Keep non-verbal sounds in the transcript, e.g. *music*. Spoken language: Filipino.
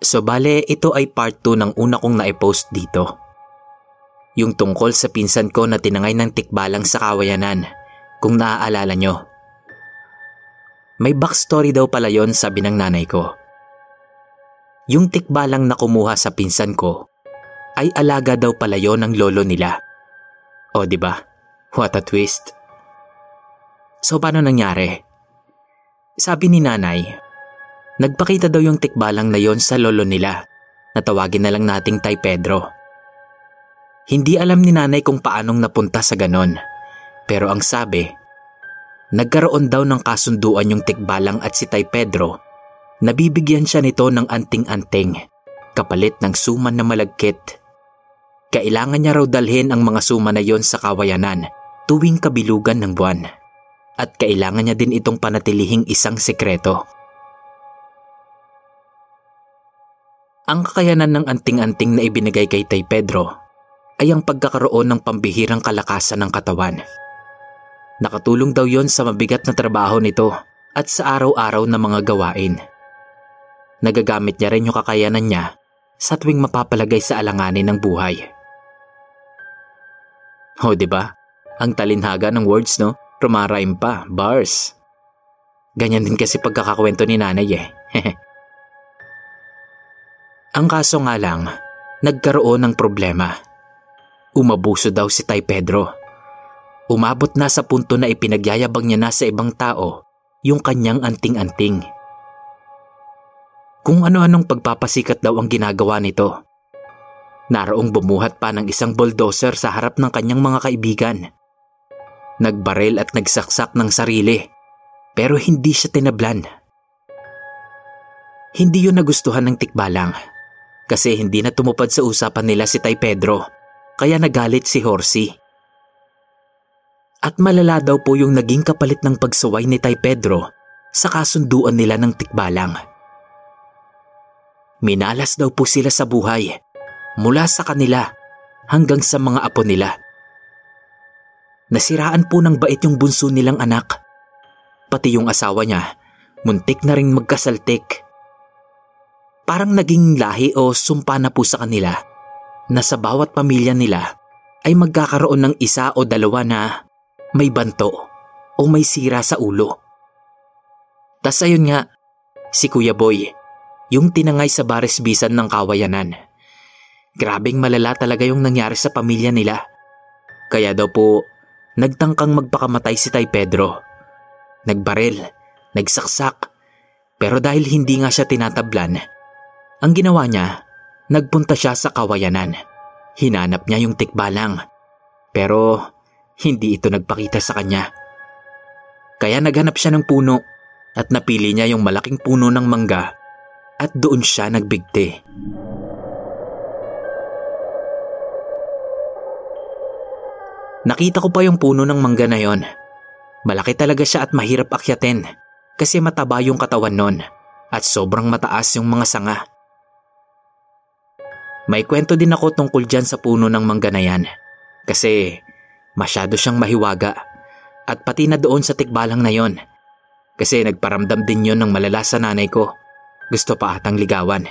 So bale, ito ay part 2 ng una kong na-post dito. Yung tungkol sa pinsan ko na tinangay ng tikbalang sa kawayanan, kung naaalala nyo. May backstory daw pala yon sabi ng nanay ko. Yung tikbalang na kumuha sa pinsan ko, ay alaga daw pala yon ng lolo nila. O di ba? What a twist. So paano nangyari? Sabi ni nanay, Nagpakita daw yung tikbalang na yon sa lolo nila. Natawagin na lang nating Tay Pedro. Hindi alam ni nanay kung paanong napunta sa ganon. Pero ang sabi, nagkaroon daw ng kasunduan yung tikbalang at si Tay Pedro. Nabibigyan siya nito ng anting-anting, kapalit ng suman na malagkit. Kailangan niya raw dalhin ang mga suma na yon sa kawayanan tuwing kabilugan ng buwan. At kailangan niya din itong panatilihing isang sekreto. Ang kakayanan ng anting-anting na ibinigay kay Tay Pedro ay ang pagkakaroon ng pambihirang kalakasan ng katawan. Nakatulong daw yon sa mabigat na trabaho nito at sa araw-araw na mga gawain. Nagagamit niya rin yung kakayanan niya sa tuwing mapapalagay sa alanganin ng buhay. O, di ba? Ang talinhaga ng words, no? Rumarime pa, bars. Ganyan din kasi pagkakakwento ni nanay eh. *laughs* Ang kaso nga lang, nagkaroon ng problema. Umabuso daw si Tay Pedro. Umabot na sa punto na ipinagyayabang niya na sa ibang tao yung kanyang anting-anting. Kung ano-anong pagpapasikat daw ang ginagawa nito. Naroong bumuhat pa ng isang bulldozer sa harap ng kanyang mga kaibigan. Nagbarel at nagsaksak ng sarili pero hindi siya tinablan. Hindi yun nagustuhan ng tikbalang kasi hindi na tumupad sa usapan nila si Tay Pedro kaya nagalit si Horsey. At malala daw po yung naging kapalit ng pagsuway ni Tay Pedro sa kasunduan nila ng tikbalang. Minalas daw po sila sa buhay mula sa kanila hanggang sa mga apo nila. Nasiraan po ng bait yung bunso nilang anak. Pati yung asawa niya, muntik na ring magkasaltik parang naging lahi o sumpa na po sa kanila na sa bawat pamilya nila ay magkakaroon ng isa o dalawa na may banto o may sira sa ulo. Tas ayun nga, si Kuya Boy, yung tinangay sa baresbisan ng kawayanan. Grabing malala talaga yung nangyari sa pamilya nila. Kaya daw po, nagtangkang magpakamatay si Tay Pedro. Nagbaril, nagsaksak, pero dahil hindi nga siya tinatablan, ang ginawa niya, Nagpunta siya sa kawayanan. Hinanap niya yung tikbalang. Pero hindi ito nagpakita sa kanya. Kaya naghanap siya ng puno at napili niya yung malaking puno ng mangga at doon siya nagbigti. Nakita ko pa yung puno ng mangga na yon. Malaki talaga siya at mahirap akyatin kasi mataba yung katawan nun at sobrang mataas yung mga sanga. May kwento din ako tungkol dyan sa puno ng mangga na yan. Kasi masyado siyang mahiwaga. At pati na doon sa tikbalang na yon. Kasi nagparamdam din yon ng malala sa nanay ko. Gusto pa atang ligawan.